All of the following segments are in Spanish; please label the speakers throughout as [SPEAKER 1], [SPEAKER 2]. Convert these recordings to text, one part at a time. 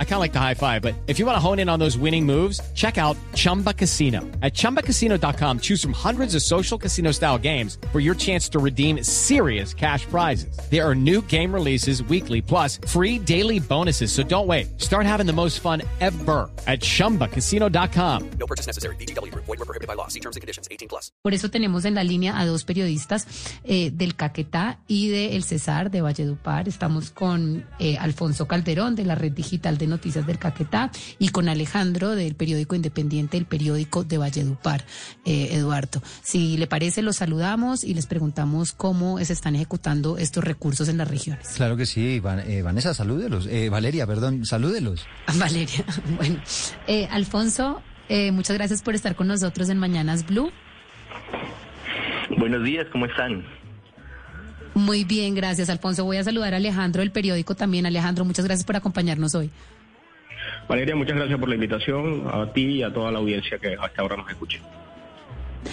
[SPEAKER 1] I kind of like the high five, but if you want to hone in on those winning moves, check out Chumba Casino. At ChumbaCasino.com, choose from hundreds of social casino style games for your chance to redeem serious cash prizes. There are new game releases weekly, plus free daily bonuses. So don't wait. Start having the most fun ever at ChumbaCasino.com.
[SPEAKER 2] No purchase necessary. BGW. Void were prohibited by law. See terms and conditions. 18 plus.
[SPEAKER 3] Por eso tenemos en la línea a dos periodistas eh, del Caquetá y de El Cesar de Valledupar. Estamos con con eh, Alfonso Calderón de la red digital de noticias del Caquetá y con Alejandro del periódico independiente, el periódico de Valledupar, eh, Eduardo. Si le parece, los saludamos y les preguntamos cómo se están ejecutando estos recursos en las regiones.
[SPEAKER 4] Claro que sí, eh, Vanessa, salúdelos. Eh, Valeria, perdón, salúdelos.
[SPEAKER 3] Valeria, bueno. Eh, Alfonso, eh, muchas gracias por estar con nosotros en Mañanas Blue.
[SPEAKER 5] Buenos días, ¿cómo están?
[SPEAKER 3] Muy bien, gracias, Alfonso. Voy a saludar a Alejandro del periódico también. Alejandro, muchas gracias por acompañarnos hoy.
[SPEAKER 5] Valeria, muchas gracias por la invitación, a ti y a toda la audiencia que hasta ahora nos escucha.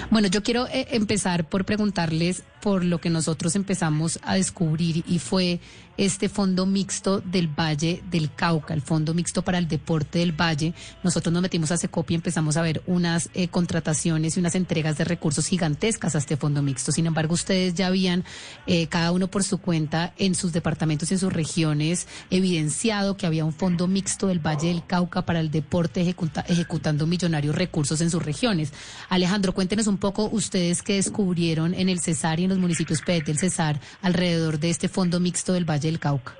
[SPEAKER 3] Bueno, yo quiero eh, empezar por preguntarles por lo que nosotros empezamos a descubrir y fue este fondo mixto del Valle del Cauca, el fondo mixto para el deporte del Valle. Nosotros nos metimos a Secopi y empezamos a ver unas eh, contrataciones y unas entregas de recursos gigantescas a este fondo mixto. Sin embargo, ustedes ya habían, eh, cada uno por su cuenta, en sus departamentos y en sus regiones, evidenciado que había un fondo mixto del Valle del Cauca para el deporte ejecuta, ejecutando millonarios recursos en sus regiones. Alejandro, cuéntenos un poco ustedes qué descubrieron en el Cesar y municipios PET del Cesar alrededor de este fondo mixto del Valle del Cauca.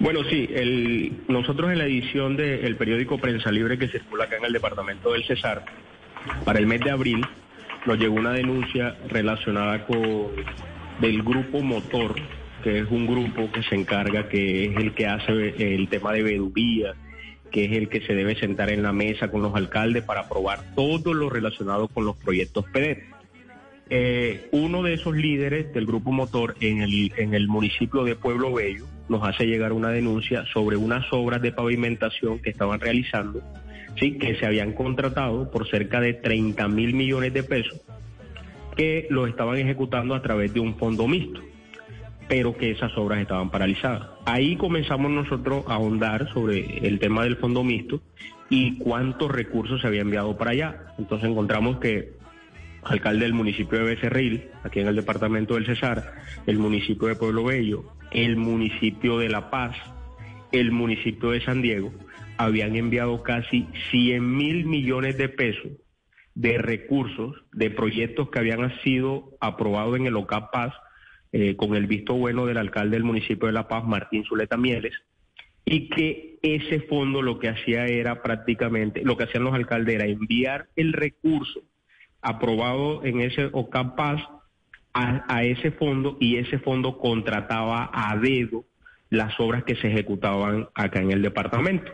[SPEAKER 5] Bueno, sí, el, nosotros en la edición del periódico Prensa Libre que circula acá en el departamento del Cesar, para el mes de abril nos llegó una denuncia relacionada con del grupo Motor, que es un grupo que se encarga, que es el que hace el tema de veduvía, que es el que se debe sentar en la mesa con los alcaldes para aprobar todo lo relacionado con los proyectos PEDET. Eh, uno de esos líderes del grupo motor en el, municipio de Pueblo Bello nos hace llegar una denuncia sobre unas obras de pavimentación que estaban realizando, sí, que se habían contratado por cerca de 30 mil millones de pesos, que lo estaban ejecutando a través de un fondo mixto, pero que esas obras estaban paralizadas. Ahí comenzamos nosotros a ahondar sobre el tema del fondo mixto y cuántos recursos se había enviado para allá. Entonces encontramos que alcalde del municipio de Becerril, aquí en el departamento del Cesar, el municipio de Pueblo Bello, el municipio de La Paz, el municipio de San Diego, habían enviado casi 100 mil millones de pesos de recursos, de proyectos que habían sido aprobados en el OCAP Paz, eh, con el visto bueno del alcalde del municipio de La Paz, Martín Zuleta Mieles, y que ese fondo lo que hacía era prácticamente, lo que hacían los alcaldes era enviar el recurso aprobado en ese OCAPAS a, a ese fondo y ese fondo contrataba a dedo las obras que se ejecutaban acá en el departamento.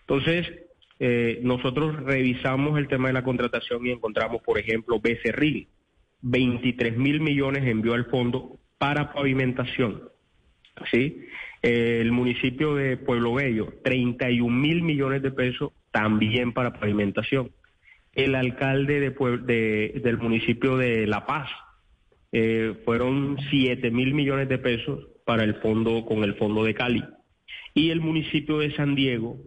[SPEAKER 5] Entonces, eh, nosotros revisamos el tema de la contratación y encontramos, por ejemplo, Becerril, 23 mil millones envió al fondo para pavimentación. ¿sí? El municipio de Pueblo Bello, 31 mil millones de pesos también para pavimentación el alcalde de, del municipio de La Paz. Eh, fueron 7 mil millones de pesos para el fondo, con el fondo de Cali. Y el municipio de San Diego,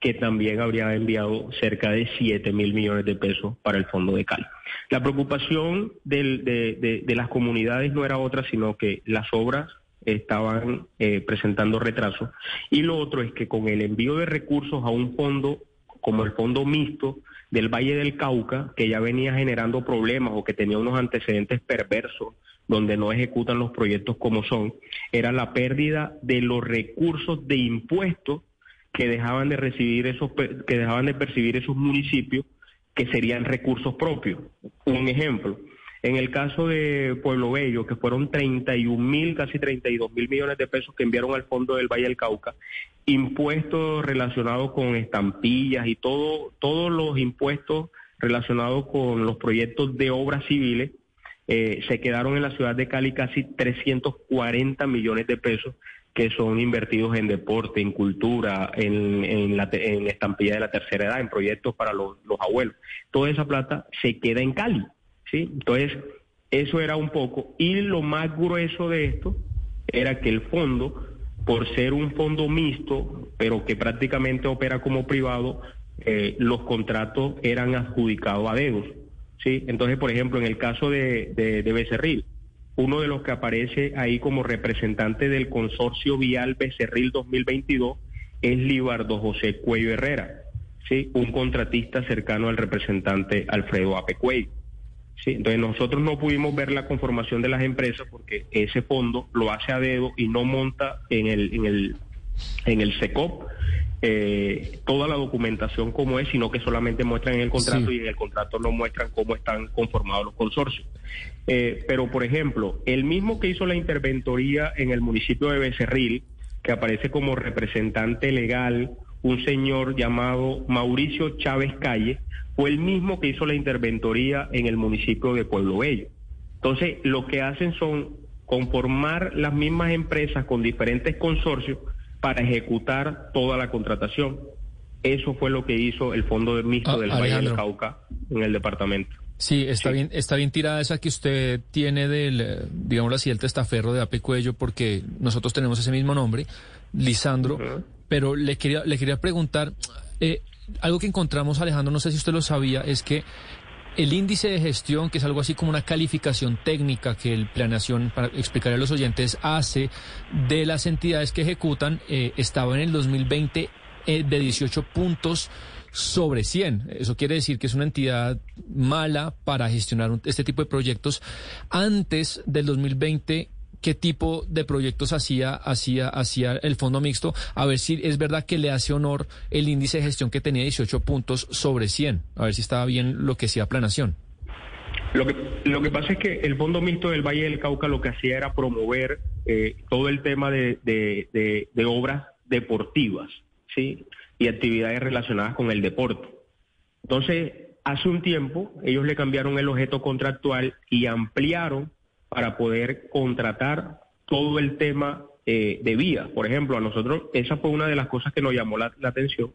[SPEAKER 5] que también habría enviado cerca de 7 mil millones de pesos para el fondo de Cali. La preocupación de, las comunidades no era otra, sino que las obras estaban eh, presentando retrasos. Y lo otro es que con el envío de recursos a un fondo como el fondo mixto, del Valle del Cauca, que ya venía generando problemas o que tenía unos antecedentes perversos donde no ejecutan los proyectos como son, era la pérdida de los recursos de impuestos que dejaban de recibir esos que dejaban de percibir esos municipios que serían recursos propios. Un ejemplo, en el caso de Pueblo Bello, que fueron 31 mil, casi 32 mil millones de pesos que enviaron al fondo del Valle del Cauca, impuestos relacionados con estampillas y todo, todos los impuestos relacionados con los proyectos de obras civiles, eh, se quedaron en la ciudad de Cali casi 340 millones de pesos que son invertidos en deporte, en cultura, en, en, la, en estampilla de la tercera edad, en proyectos para los, los abuelos. Toda esa plata se queda en Cali Entonces, eso era un poco. Y lo más grueso de esto era que el fondo, por ser un fondo mixto, pero que prácticamente opera como privado, eh, los contratos eran adjudicados a dedos. ¿sí? Entonces, por ejemplo, en el caso de, de, de Becerril, uno de los que aparece ahí como representante del consorcio vial Becerril 2022 es Libardo José Cuello Herrera, ¿sí? un contratista cercano al representante Alfredo Ape Cuello. ¿Sí? Entonces nosotros no pudimos ver la conformación de las empresas porque ese fondo lo hace a dedo y no monta en el, en el, en el SECOP eh, toda la documentación como es, sino que solamente muestran en el contrato
[SPEAKER 6] Sí.
[SPEAKER 5] y en el contrato no muestran cómo están conformados los consorcios. Eh, pero, por ejemplo, el mismo que hizo la interventoría en el municipio de Becerril, que aparece como representante legal, un señor llamado Mauricio Chávez Calle, fue el mismo que hizo la interventoría en el municipio de Pueblo Bello. Entonces, lo que hacen son conformar las mismas empresas con diferentes consorcios para ejecutar toda la contratación. Eso fue lo que hizo el Fondo de Mixto
[SPEAKER 6] Ah,
[SPEAKER 5] del Valle del. Cauca en el departamento.
[SPEAKER 6] Sí, está
[SPEAKER 5] Sí.
[SPEAKER 6] bien, está bien tirada esa que usted tiene del, eh, digámoslo así, el testaferro de Ape Cuello, porque nosotros tenemos ese mismo nombre, Lisandro. Pero le quería, le quería preguntar, eh, algo que encontramos, Alejandro, no sé si usted lo sabía, es que el índice de gestión, que es algo así como una calificación técnica que el Planeación, para explicarle a los oyentes, hace de las entidades que ejecutan, eh, estaba en el 2020 eh, de 18 puntos sobre 100. Eso quiere decir que es una entidad mala para gestionar este tipo de proyectos. Antes del 2020, ¿qué tipo de proyectos hacía, hacía, hacía el fondo mixto? A ver si es verdad que le hace honor el índice de gestión que tenía 18 puntos sobre 100. A ver si estaba bien lo que hacía planación.
[SPEAKER 5] Lo que, lo que pasa es que el Fondo Mixto del Valle del Cauca lo que hacía era promover eh, todo el tema de, de- de- de obras deportivas ¿sí? y actividades relacionadas con el deporte. Entonces, hace un tiempo ellos le cambiaron el objeto contractual y ampliaron para poder contratar todo el tema eh, de vía. Por ejemplo, a nosotros esa fue una de las cosas que nos llamó la, atención,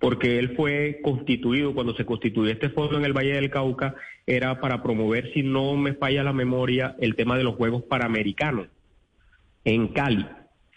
[SPEAKER 5] porque él fue constituido, cuando se constituyó este fondo en el Valle del Cauca, era para promover, si no me falla la memoria, el tema de los Juegos Panamericanos en Cali.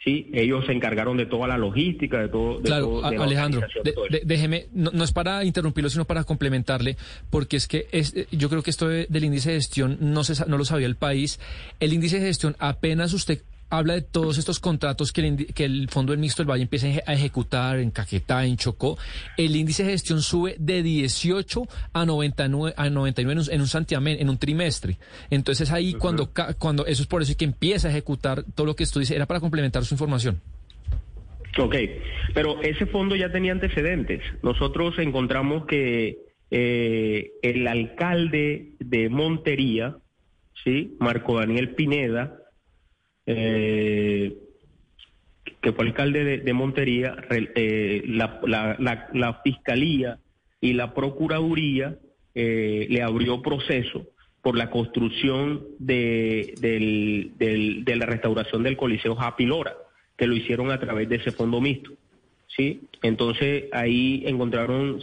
[SPEAKER 5] Sí, ellos se encargaron de toda la logística, de todo. de
[SPEAKER 6] Claro,
[SPEAKER 5] todo- de
[SPEAKER 6] Alejandro, de- de- déjeme, no, no es para interrumpirlo, sino para complementarle, porque es que es, eh, yo creo que esto de- del índice de gestión no, se, no lo sabía el país. El índice de gestión, apenas usted habla de todos estos contratos que el, que el Fondo del Mixto del Valle empieza a eje- a ejecutar en Caquetá, en Chocó, el índice de gestión sube de 18 a 99, a 99 en un, santiamén, en un trimestre. Entonces ahí cuando, cuando, eso es por eso que empieza a ejecutar todo lo que esto dice, era para complementar su información.
[SPEAKER 5] Ok, pero ese fondo ya tenía antecedentes. Nosotros encontramos que eh, el alcalde de Montería, ¿sí? Marco Daniel Pineda, eh, que fue alcalde de, Montería, eh, la, Fiscalía y la Procuraduría eh, le abrió proceso por la construcción de, la restauración del Coliseo Happy Lora, que lo hicieron a través de ese fondo mixto. ¿sí? Entonces ahí encontraron,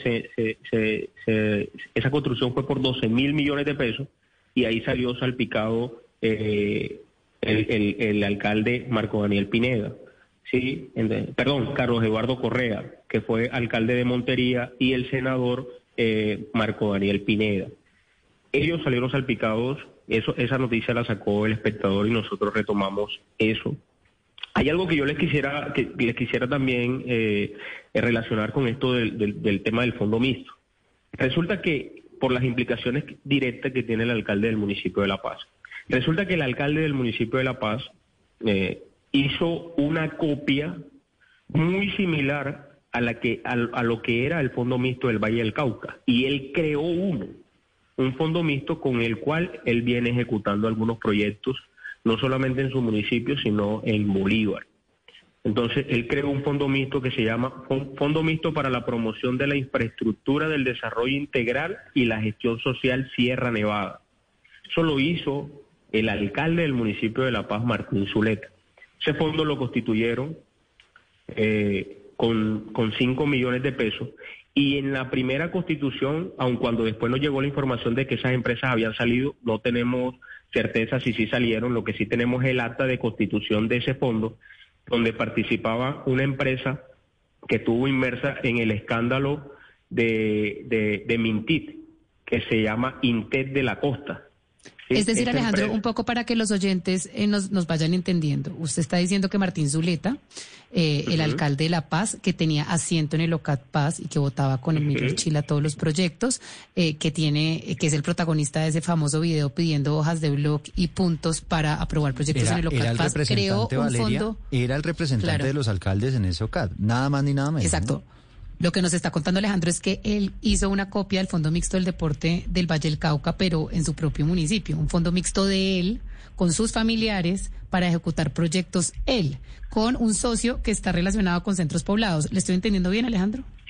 [SPEAKER 5] esa construcción fue por 12 mil millones de pesos y ahí salió salpicado eh, el, el- el alcalde Marco Daniel Pineda. Sí, perdón, Carlos Eduardo Correa, que fue alcalde de Montería, y el senador eh, Marco Daniel Pineda. Ellos salieron salpicados, eso, esa noticia la sacó el espectador y nosotros retomamos eso. Hay algo que yo les quisiera, que les quisiera también eh, relacionar con esto del, del- del tema del fondo mixto. Resulta que por las implicaciones directas que tiene el alcalde del municipio de La Paz, resulta que el alcalde del municipio de La Paz eh, hizo una copia muy similar a la que a, lo que era el fondo mixto del Valle del Cauca y él creó uno, un fondo mixto con el cual él viene ejecutando algunos proyectos no solamente en su municipio sino en Bolívar. Entonces, él creó un fondo mixto que se llama Fon- Fondo Mixto para la Promoción de la Infraestructura del Desarrollo Integral y la Gestión Social Sierra Nevada. Eso lo hizo el alcalde del municipio de La Paz, Martín Zuleta. Ese fondo lo constituyeron eh, con, con 5 millones de pesos Y en la primera constitución, aun cuando después nos llegó la información de que esas empresas habían salido, no tenemos certeza si sí salieron. Lo que sí tenemos es el acta de constitución de ese fondo, donde participaba una empresa que estuvo inmersa en el escándalo de, de, de Mintit, que se llama Intet de la Costa. Sí,
[SPEAKER 3] Es decir, Alejandro,
[SPEAKER 5] empresa-
[SPEAKER 3] un poco para que los oyentes eh, nos, nos vayan entendiendo. Usted está diciendo que Martín Zuleta, eh, el alcalde de La Paz, que tenía asiento en el OCAT Paz y que votaba con Emilio
[SPEAKER 5] Ujú.
[SPEAKER 3] Chila todos los proyectos, eh, que tiene, eh, que es el protagonista de ese famoso video pidiendo hojas de blog y puntos para aprobar proyectos
[SPEAKER 4] Era,
[SPEAKER 3] en el OCAT
[SPEAKER 4] era el
[SPEAKER 3] Paz, creó un
[SPEAKER 4] Valeria,
[SPEAKER 3] fondo.
[SPEAKER 4] era el representante
[SPEAKER 3] Claro.
[SPEAKER 4] de los alcaldes en ese OCAD. Nada más ni nada menos.
[SPEAKER 3] Exacto. Lo que nos está contando Alejandro es que él hizo una copia del Fondo Mixto del Deporte del Valle del Cauca, pero en su propio municipio, un fondo mixto de él con sus familiares para ejecutar proyectos él, con un socio que está relacionado con centros poblados. ¿Le estoy entendiendo bien, Alejandro?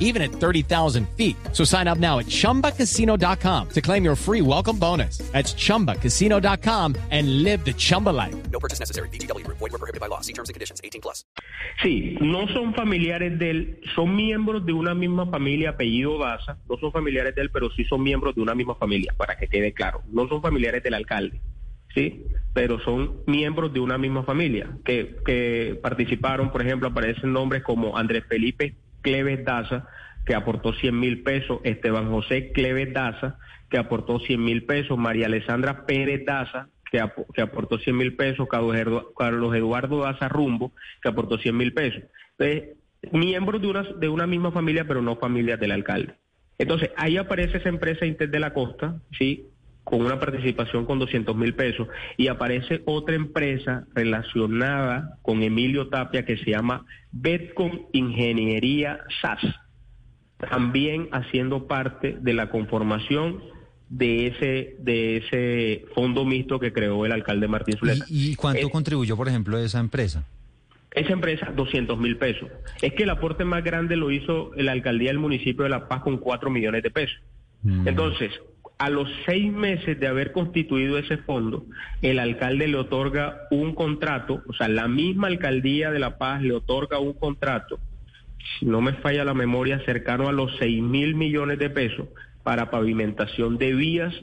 [SPEAKER 1] even at 30,000 feet. So sign up now at chumbacasino.com to claim your free welcome bonus. That's chumbacasino.com and live the Chumba life.
[SPEAKER 2] No purchase necessary. VGW Group. Void were prohibited by law. See terms and conditions. 18 plus.
[SPEAKER 5] Sí, no son familiares de él, son miembros de una misma familia, apellido Daza, no son familiares de él, pero sí son miembros de una misma familia, para que quede claro. No son familiares del alcalde, ¿sí? Pero son miembros de una misma familia, que, que participaron, por ejemplo, aparecen nombres como Andrés Felipe Cleves Daza, que aportó 100 mil pesos, Esteban José Cleves Daza, que aportó 100 mil pesos, María Alessandra Pérez Daza, que, ap- que aportó 100 mil pesos, Carlos Edu- Carlos Eduardo Daza Rumbo, que aportó 100 mil pesos. Entonces, miembros de una, de una misma familia, pero no familias del alcalde. Entonces, ahí aparece esa empresa Inter de la Costa, ¿sí? Con una participación con 200 mil pesos. Y aparece otra empresa relacionada con Emilio Tapia que se llama Betcom Ingeniería SAS también haciendo parte de la conformación de ese de ese fondo mixto que creó el alcalde Martín Zuleta.
[SPEAKER 4] ¿Y, y cuánto
[SPEAKER 5] Es-
[SPEAKER 4] contribuyó, por ejemplo, esa empresa?
[SPEAKER 5] esa empresa, 200 mil pesos. Es que el aporte más grande lo hizo la alcaldía del municipio de La Paz con 4 millones de pesos.
[SPEAKER 4] Mm.
[SPEAKER 5] Entonces, a los seis meses de haber constituido ese fondo, el alcalde le otorga un contrato, o sea, la misma alcaldía de La Paz le otorga un contrato, si no me falla la memoria, cercano a los 6 mil millones de pesos para pavimentación de vías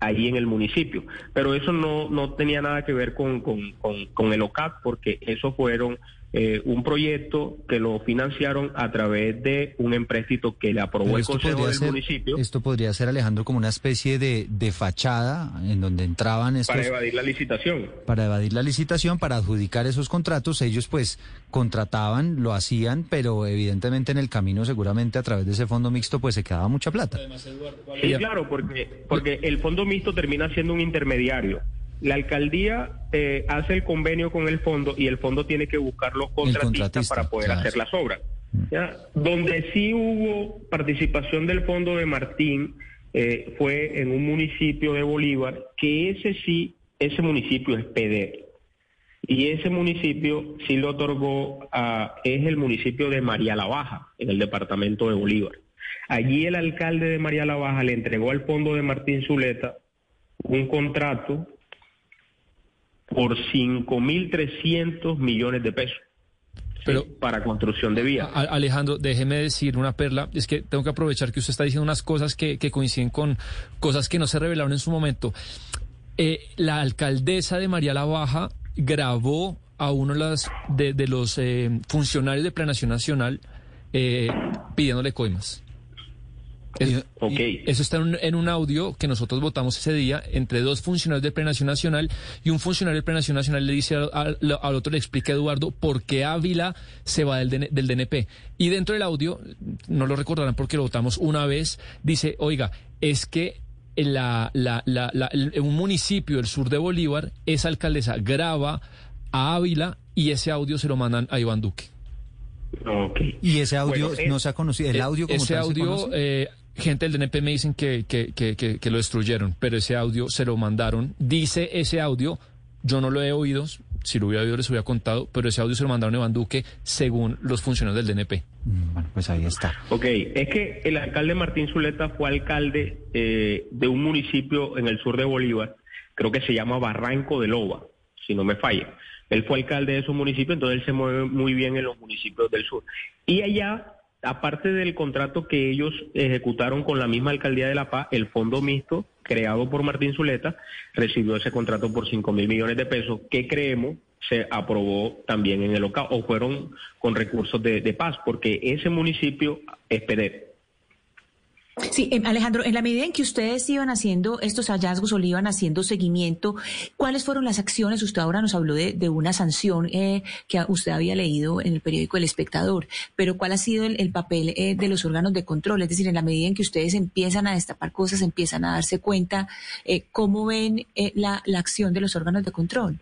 [SPEAKER 5] ahí en el municipio. Pero eso no, no tenía nada que ver con, con, con, con el OCAP, porque eso fueron eh, un proyecto que lo financiaron a través de un empréstito que le aprobó el Consejo del
[SPEAKER 4] ser-
[SPEAKER 5] municipio
[SPEAKER 4] Esto podría ser, Alejandro, como una especie de, de fachada en donde entraban estos...
[SPEAKER 5] para evadir la licitación.
[SPEAKER 4] para evadir la licitación, para adjudicar esos contratos. Ellos pues contrataban, lo hacían, pero evidentemente en el camino seguramente a través de ese fondo mixto pues se quedaba mucha plata.
[SPEAKER 5] Sí, claro, porque, porque el fondo mixto termina siendo un intermediario. La alcaldía eh, hace el convenio con el fondo y el fondo tiene que buscar los contratistas
[SPEAKER 4] contratista,
[SPEAKER 5] para poder
[SPEAKER 4] claro.
[SPEAKER 5] hacer las obras. ¿ya? Donde sí hubo participación del fondo de Martín eh, fue en un municipio de Bolívar, que ese sí, ese municipio es PDR. Y ese municipio sí lo otorgó a, es el municipio de María la Baja, en el departamento de Bolívar. Allí el alcalde de María la Baja le entregó al fondo de Martín Zuleta un contrato por 5.300 millones de pesos ¿sí?
[SPEAKER 6] Pero-
[SPEAKER 5] para construcción de vías.
[SPEAKER 6] Alejandro, déjeme decir una perla. Es que tengo que aprovechar que usted está diciendo unas cosas que, que coinciden con cosas que no se revelaron en su momento. Eh, la alcaldesa de María la Baja grabó a uno de, las, de, de los eh, funcionarios de Planación Nacional eh, pidiéndole coimas. Es-
[SPEAKER 5] Ok.
[SPEAKER 6] Eso está en un, en un audio que nosotros votamos ese día entre dos funcionarios de Planación Nacional y un funcionario de Planación Nacional le dice al, al- al otro, le explica a Eduardo por qué Ávila se va del, DN del DNP. Y dentro del audio, no lo recordarán porque lo votamos una vez, dice, oiga, es que la, la, la, la- el- un municipio del sur de Bolívar, esa alcaldesa graba a Ávila y ese audio se lo mandan a Iván Duque.
[SPEAKER 5] Ok.
[SPEAKER 4] Y ese audio
[SPEAKER 5] Bueno, eh,
[SPEAKER 4] no se ha conocido, el audio como
[SPEAKER 6] ese
[SPEAKER 4] tal se
[SPEAKER 6] audio,
[SPEAKER 4] conoce?
[SPEAKER 6] eh, gente del DNP me dicen que, que, que, que, que lo destruyeron, pero ese audio se lo mandaron. Dice ese audio, yo no lo he oído, si lo hubiera habido les hubiera contado, pero ese audio se lo mandaron a Iván Duque según los funcionarios del DNP.
[SPEAKER 4] Mm, Bueno, pues ahí está.
[SPEAKER 5] Ok, es que el alcalde Martín Zuleta fue alcalde eh, de un municipio en el sur de Bolívar, creo que se llama Barranco de Loba, si no me falla. Él fue alcalde de esos municipios, entonces él se mueve muy bien en los municipios del sur. Y allá, aparte del contrato que ellos ejecutaron con la misma alcaldía de La Paz, el fondo mixto creado por Martín Zuleta recibió ese contrato por 5 mil millones de pesos que creemos se aprobó también en el local o fueron con recursos de, paz, porque ese municipio es PEDET.
[SPEAKER 7] Sí, eh, Alejandro, en la medida en que ustedes iban haciendo estos hallazgos o le iban haciendo seguimiento, ¿cuáles fueron las acciones? Usted ahora nos habló de, una sanción eh, que usted había leído en el periódico El Espectador, pero ¿cuál ha sido el, el papel eh, de los órganos de control? Es decir, en la medida en que ustedes empiezan a destapar cosas, empiezan a darse cuenta, eh, ¿cómo ven eh, la, la acción de los órganos de control?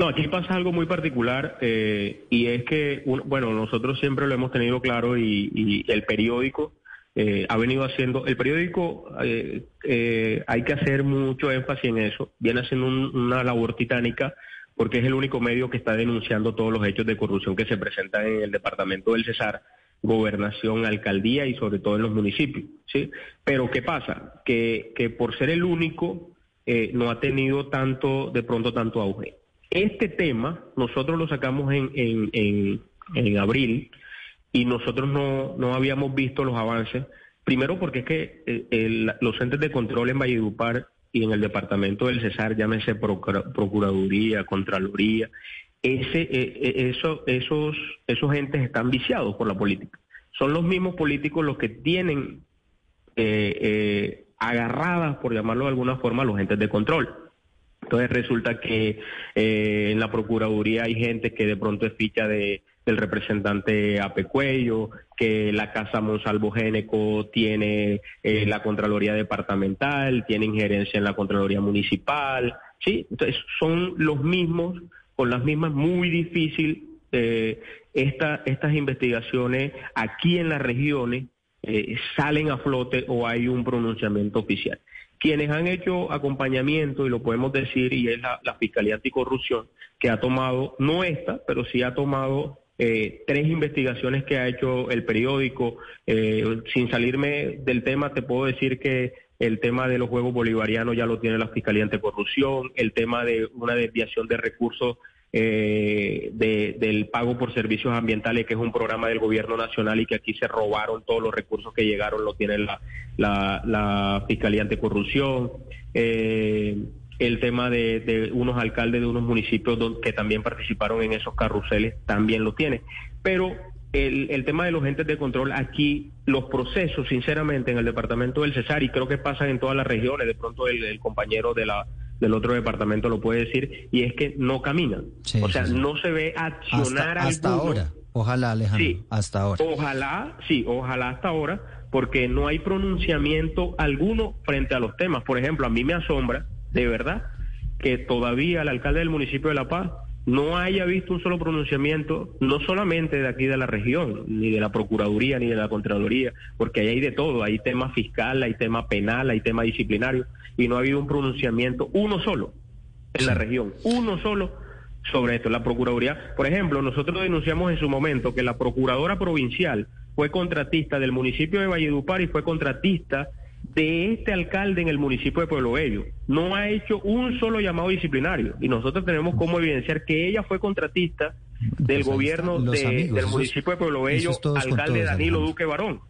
[SPEAKER 5] No, aquí pasa algo muy particular eh, y es que, bueno, nosotros siempre lo hemos tenido claro y, y el periódico eh, ha venido haciendo, el periódico eh, eh, hay que hacer mucho énfasis en eso, viene haciendo un- una labor titánica porque es el único medio que está denunciando todos los hechos de corrupción que se presentan en el departamento del Cesar, gobernación, alcaldía y sobre todo en los municipios, ¿sí? Pero ¿qué pasa? Que, que por ser el único eh, no ha tenido tanto, de pronto tanto auge. Este tema nosotros lo sacamos en, en, en, en abril y nosotros no, no habíamos visto los avances. Primero porque es que eh, el- los entes de control en Valledupar y en el departamento del Cesar, llámese Procura- Procuraduría, Contraloría, ese, eh, eh, eso, esos, esos entes están viciados por la política. Son los mismos políticos los que tienen eh, eh, agarradas, por llamarlo de alguna forma, los entes de control. Entonces resulta que eh, en la Procuraduría hay gente que de pronto es ficha de, del representante Apecuello, que la Casa Monsalvo Géneco tiene eh, la Contraloría Departamental, tiene injerencia en la Contraloría Municipal, ¿sí? Entonces son los mismos, con las mismas, muy difícil eh, esta, estas investigaciones aquí en las regiones eh, salen a flote o hay un pronunciamiento oficial. Quienes han hecho acompañamiento, y lo podemos decir, y es la, la Fiscalía Anticorrupción, que ha tomado, no esta, pero sí ha tomado eh, tres investigaciones que ha hecho el periódico. Eh, sin salirme del tema, te puedo decir que el tema de los Juegos Bolivarianos ya lo tiene la Fiscalía Anticorrupción, el tema de una desviación de recursos eh, de- del pago por servicios ambientales, que es un programa del gobierno nacional y que aquí se robaron todos los recursos que llegaron, lo tiene la, la, la Fiscalía Anticorrupción. Eh, el tema de, de unos alcaldes de unos municipios don- que también participaron en esos carruseles también lo tiene. Pero el, el tema de los entes de control aquí, los procesos, sinceramente, en el departamento del Cesar, y creo que pasan en todas las regiones, de pronto el, el compañero de la del otro departamento lo puede decir, y es que no caminan.
[SPEAKER 4] Sí,
[SPEAKER 5] o sea,
[SPEAKER 4] sí,
[SPEAKER 5] no se ve accionar
[SPEAKER 4] Hasta, hasta ahora. Ojalá, Alejandro.
[SPEAKER 5] Sí.
[SPEAKER 4] Hasta ahora.
[SPEAKER 5] Ojalá, sí, ojalá hasta ahora, porque no hay pronunciamiento alguno frente a los temas. Por ejemplo, a mí me asombra, de verdad, que todavía el alcalde del municipio de La Paz no haya visto un solo pronunciamiento, no solamente de aquí de la región, ni de la Procuraduría, ni de la Contraloría, porque ahí hay de todo, hay tema fiscal, hay tema penal, hay tema disciplinario, y no ha habido un pronunciamiento, uno solo, en la región, uno solo sobre esto. La Procuraduría, por ejemplo, nosotros denunciamos en su momento que la Procuradora Provincial fue contratista del municipio de Valledupar y fue contratista de este alcalde en el municipio de Pueblo Bello. No ha hecho un solo llamado disciplinario y nosotros tenemos como evidenciar que ella fue contratista del gobierno de-
[SPEAKER 4] amigos,
[SPEAKER 5] del municipio de Pueblo Bello, alcalde
[SPEAKER 4] todos,
[SPEAKER 5] Danilo. Duque Barón.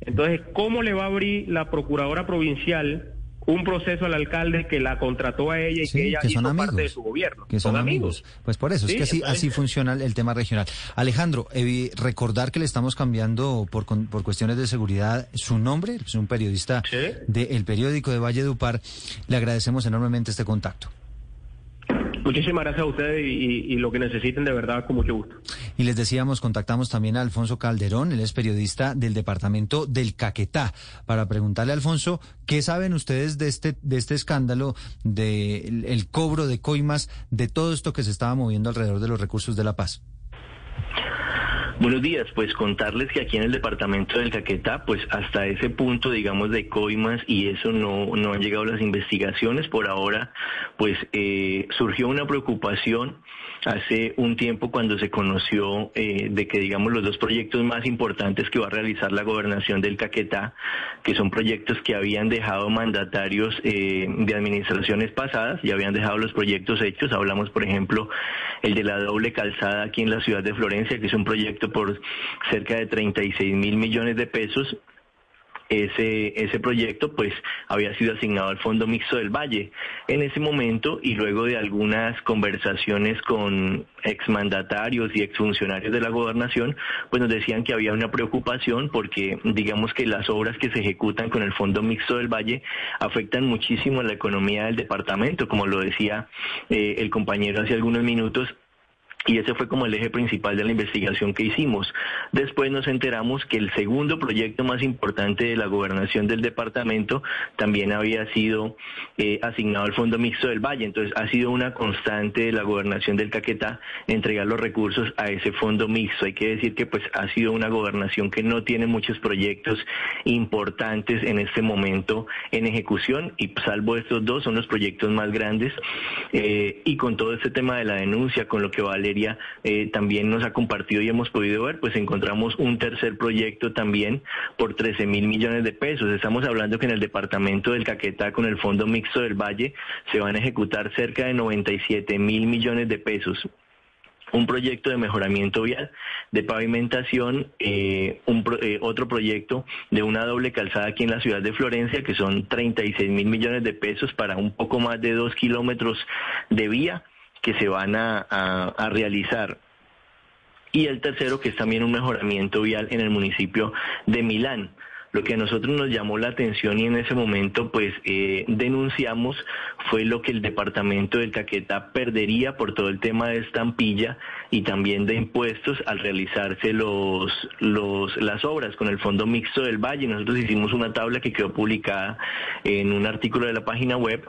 [SPEAKER 5] Entonces, ¿cómo le va a abrir la Procuradora Provincial un proceso al alcalde que la contrató a ella y
[SPEAKER 4] Sí,
[SPEAKER 5] que ella
[SPEAKER 4] que son
[SPEAKER 5] hizo parte de su gobierno?
[SPEAKER 4] Que son amigos. Pues por eso,
[SPEAKER 5] Sí,
[SPEAKER 4] es que así, así funciona el tema regional. Alejandro, evi- recordar que le estamos cambiando por, por cuestiones de seguridad su nombre, es un periodista
[SPEAKER 5] Sí.
[SPEAKER 4] del periódico de Valledupar. Le agradecemos enormemente este contacto.
[SPEAKER 5] Muchísimas gracias a ustedes y, lo que necesiten de verdad con mucho gusto.
[SPEAKER 4] Y les decíamos, contactamos también a Alfonso Calderón, él es periodista del departamento del Caquetá, para preguntarle a Alfonso, ¿qué saben ustedes de este, de este escándalo, del el cobro de coimas, de todo esto que se estaba moviendo alrededor de los recursos de la paz?
[SPEAKER 8] Buenos días, pues contarles que aquí en el departamento del Caquetá, pues hasta ese punto, digamos, de coimas y eso no, no han llegado las investigaciones. Por ahora, pues eh, surgió una preocupación hace un tiempo cuando se conoció eh, de que, digamos, los dos proyectos más importantes que va a realizar la gobernación del Caquetá, que son proyectos que habían dejado mandatarios eh, de administraciones pasadas, y habían dejado los proyectos hechos. Hablamos, por ejemplo, el de la doble calzada aquí en la ciudad de Florencia, que es un proyecto por cerca de 36 mil millones de pesos ese, ese proyecto pues había sido asignado al Fondo Mixto del Valle. En ese momento y luego de algunas conversaciones con exmandatarios y exfuncionarios de la gobernación, pues nos decían que había una preocupación porque digamos que las obras que se ejecutan con el Fondo Mixto del Valle afectan muchísimo a la economía del departamento, como lo decía eh, el compañero hace algunos minutos, y ese fue como el eje principal de la investigación que hicimos. Después nos enteramos que el segundo proyecto más importante de la gobernación del departamento también había sido eh, asignado al Fondo Mixto del Valle. Entonces ha sido una constante de la gobernación del Caquetá entregar los recursos a ese fondo mixto. Hay que decir que pues ha sido una gobernación que no tiene muchos proyectos importantes en este momento en ejecución y salvo estos dos son los proyectos más grandes. Eh, y con todo este tema de la denuncia, con lo que vale eh, también nos ha compartido y hemos podido ver, pues encontramos un tercer proyecto también por 13 mil millones de pesos. Estamos hablando que en el departamento del Caquetá con el Fondo Mixto del Valle se van a ejecutar cerca de 97 mil millones de pesos un proyecto de mejoramiento vial, de pavimentación, eh, un eh, otro proyecto de una doble calzada aquí en la ciudad de Florencia, que son 36 mil millones de pesos para un poco más de dos kilómetros de vía que se van a, realizar y el tercero que es también un mejoramiento vial en el municipio de Milán. Lo que a nosotros nos llamó la atención y en ese momento pues eh, denunciamos fue lo que el departamento del Caquetá perdería por todo el tema de estampilla y también de impuestos al realizarse los, las obras con el Fondo Mixto del Valle. Nosotros hicimos una tabla que quedó publicada en un artículo de la página web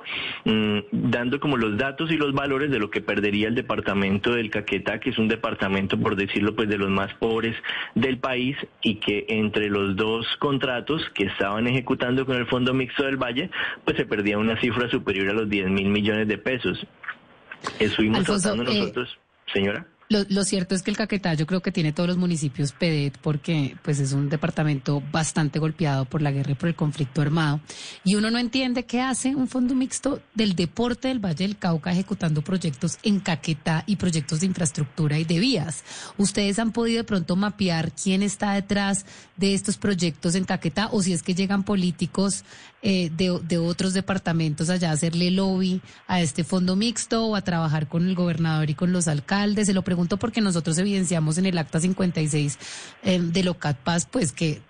[SPEAKER 8] mm, dando como los datos y los valores de lo que perdería el departamento del Caquetá, que es un departamento, por decirlo, pues de los más pobres del país y que entre los dos contratos que estaban ejecutando con el Fondo Mixto del Valle, pues se perdía una cifra superior a los 10 mil millones de pesos. Estuvimos tratando eh, nosotros, señora.
[SPEAKER 3] Lo, cierto es que el Caquetá yo creo que tiene todos los municipios PEDET porque pues es un departamento bastante golpeado por la guerra y por el conflicto armado. Y uno no entiende qué hace un fondo mixto del deporte del Valle del Cauca ejecutando proyectos en Caquetá y proyectos de infraestructura y de vías. ¿Ustedes han podido de pronto mapear quién está detrás de estos proyectos en Caquetá o si es que llegan políticos eh, de, de otros departamentos allá hacerle lobby a este fondo mixto o a trabajar con el gobernador y con los alcaldes? Se lo pregunto porque nosotros evidenciamos en el acta 56 eh, de Locat Paz, pues que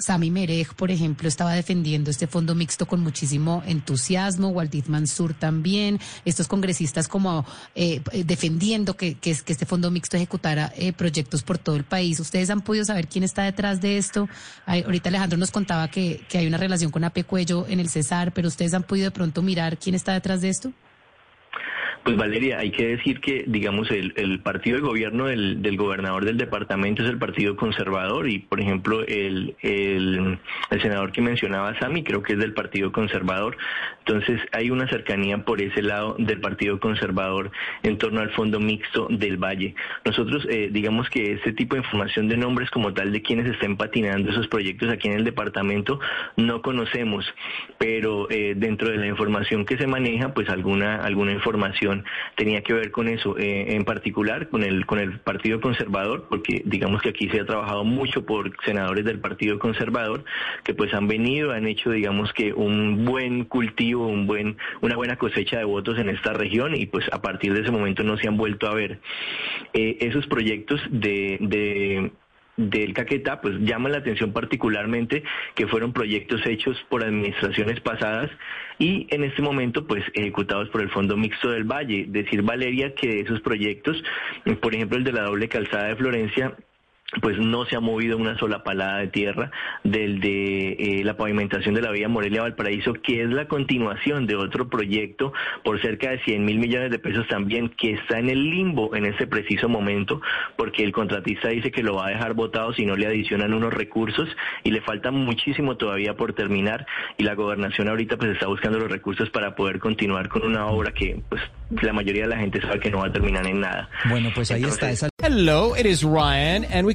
[SPEAKER 3] Sami Merej, por ejemplo, estaba defendiendo este fondo mixto con muchísimo entusiasmo, Waldit Mansur también, estos congresistas como eh, defendiendo que, que, este fondo mixto ejecutara eh, proyectos por todo el país. ¿Ustedes han podido saber quién está detrás de esto? ahorita Alejandro nos contaba que, que hay una relación con Ape Cuello en el Cesar, pero ¿ustedes han podido de pronto mirar quién está detrás de esto?
[SPEAKER 8] Pues Valeria, hay que decir que, digamos, el, el partido de gobierno del, del, gobernador del departamento es el Partido Conservador y, por ejemplo, el, el, senador que mencionaba, Sami, creo que es del Partido Conservador. Entonces, hay una cercanía por ese lado del Partido Conservador en torno al Fondo Mixto del Valle. Nosotros, eh, digamos que este tipo de información de nombres como tal de quienes estén patinando esos proyectos aquí en el departamento no conocemos, pero eh, dentro de la información que se maneja, pues alguna, alguna información tenía que ver con eso, eh, en particular con el, con el Partido Conservador, porque digamos que aquí se ha trabajado mucho por senadores del Partido Conservador, que pues han venido, han hecho digamos que un buen cultivo, un buen, una buena cosecha de votos en esta región y pues a partir de ese momento no se han vuelto a ver. Eh, esos proyectos de, de del Caquetá, pues llaman la atención particularmente que fueron proyectos hechos por administraciones pasadas y en este momento pues ejecutados por el Fondo Mixto del Valle. Decir Valeria que esos proyectos, por ejemplo el de la doble calzada de Florencia, pues no se ha movido una sola palada de tierra del de eh, la pavimentación de la vía Morelia-Valparaíso, que es la continuación de otro proyecto por cerca de 100 mil millones de pesos también, que está en el limbo en ese preciso momento, porque el contratista dice que lo va a dejar votado si no le adicionan unos recursos y le falta muchísimo todavía por terminar y la gobernación ahorita pues está buscando los recursos para poder continuar con una obra que pues la mayoría de la gente sabe que no va a terminar en nada.
[SPEAKER 4] Bueno, pues ahí está esa
[SPEAKER 1] Hello, it is Ryan, and we